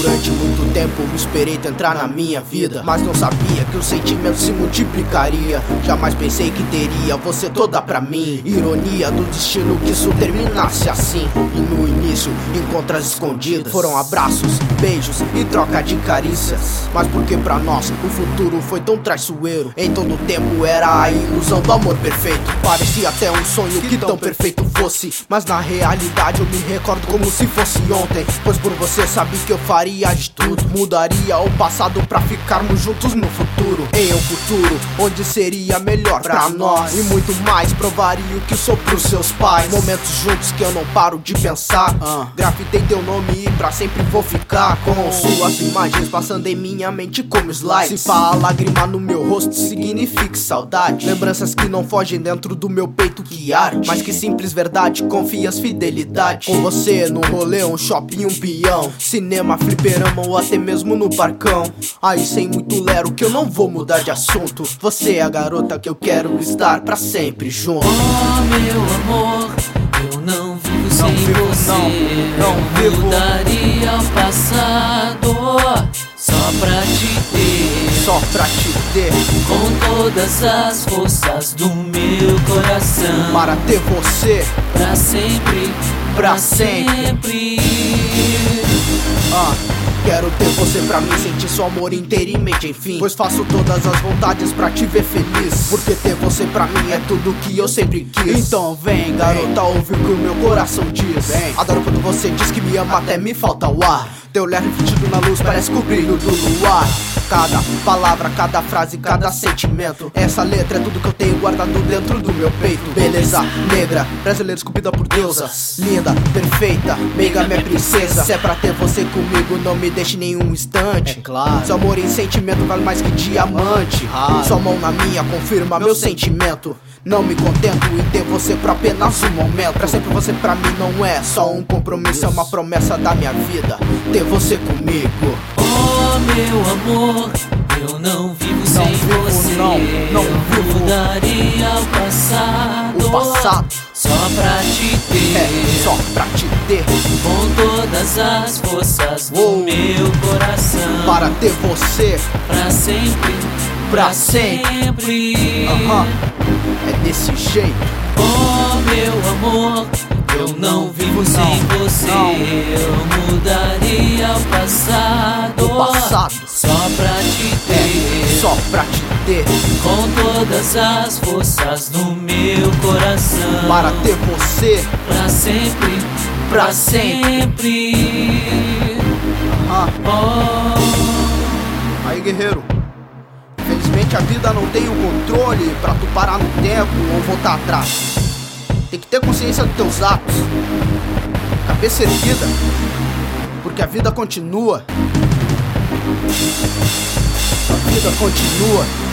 Durante muito tempo me esperei entrar na minha vida. Mas não sabia que o sentimento se multiplicaria. Jamais pensei que teria você toda pra mim. Ironia do destino que isso terminasse assim. E no início, encontras escondidas. Foram abraços, beijos e troca de carícias. Mas porque pra nós o futuro foi tão traiçoeiro? Em todo tempo era a ilusão do amor perfeito. Parecia até um sonho que tão perfeito fosse. Mas na realidade eu me recordo como se fosse ontem. Pois por você sabia que eu faria faria de tudo Mudaria o passado pra ficarmos juntos no futuro. Em um futuro onde seria melhor pra nós. E muito mais provaria o que sou pros seus pais. Momentos juntos que eu não paro de pensar. Uh. Grafitei teu nome e pra sempre vou ficar Com suas imagens passando em minha mente como slides. Se fala lágrima no meu rosto significa saudade. Lembranças que não fogem dentro do meu peito que arte Mas que simples verdade, confias fidelidade. Com você no rolê, um shopping, um peão. Cinema, fliperama ou até mesmo no parcão. Aí sem muito lero que eu não vou mudar de assunto. Você é a garota que eu quero estar para sempre junto. Oh meu amor, eu não vivo não sem vivo, você. Não, não eu vivo. mudaria o passado só pra te ter. Só pra te ter. Com todas as forças do meu coração. Para ter você. Pra sempre. Pra, pra sempre. sempre. Ah, quero ter você pra mim, sentir seu amor inteiramente, enfim. Pois faço todas as vontades pra te ver feliz. Porque ter você pra mim é tudo que eu sempre quis. Então vem, garota, ouve o que o meu coração diz. Vem. Adoro quando você diz que me ama, até me falta o ar. Teu olhar refletido na luz parece o brilho do luar. Cada palavra, cada frase, cada sentimento. Essa letra é tudo que eu tenho guardado dentro do meu peito. Beleza negra, brasileira esculpida por deusas. Linda, perfeita, meiga minha princesa. Se é pra ter você comigo, não me deixe nenhum instante. É claro. Seu amor em sentimento vale mais que diamante. Sua mão na minha confirma meu sentimento. Não me contento em ter você por apenas um momento. Pra sempre você pra mim não é só um compromisso, é uma promessa da minha vida. Ter você comigo. Meu amor, eu não vivo não sem vivo, você. Não, não eu vivo. mudaria o passado. O passado. Só pra te ter. É, só pra te ter. Com todas as forças do meu coração. Para ter você. Pra sempre. Pra Pra sempre. sempre. Aham. É desse jeito. Oh meu amor, eu não vivo sem você. Eu mudaria o passado. O passado. Só pra te ter. É, só pra te ter. Com todas as forças do meu coração. Para ter você. Pra sempre. Pra Pra sempre. sempre. Aham. Oh. Aí, guerreiro. Infelizmente a vida não tem o controle pra tu parar no tempo ou voltar atrás. Tem que ter consciência dos teus atos. Cabeça erguida. Porque a vida continua. A vida continua.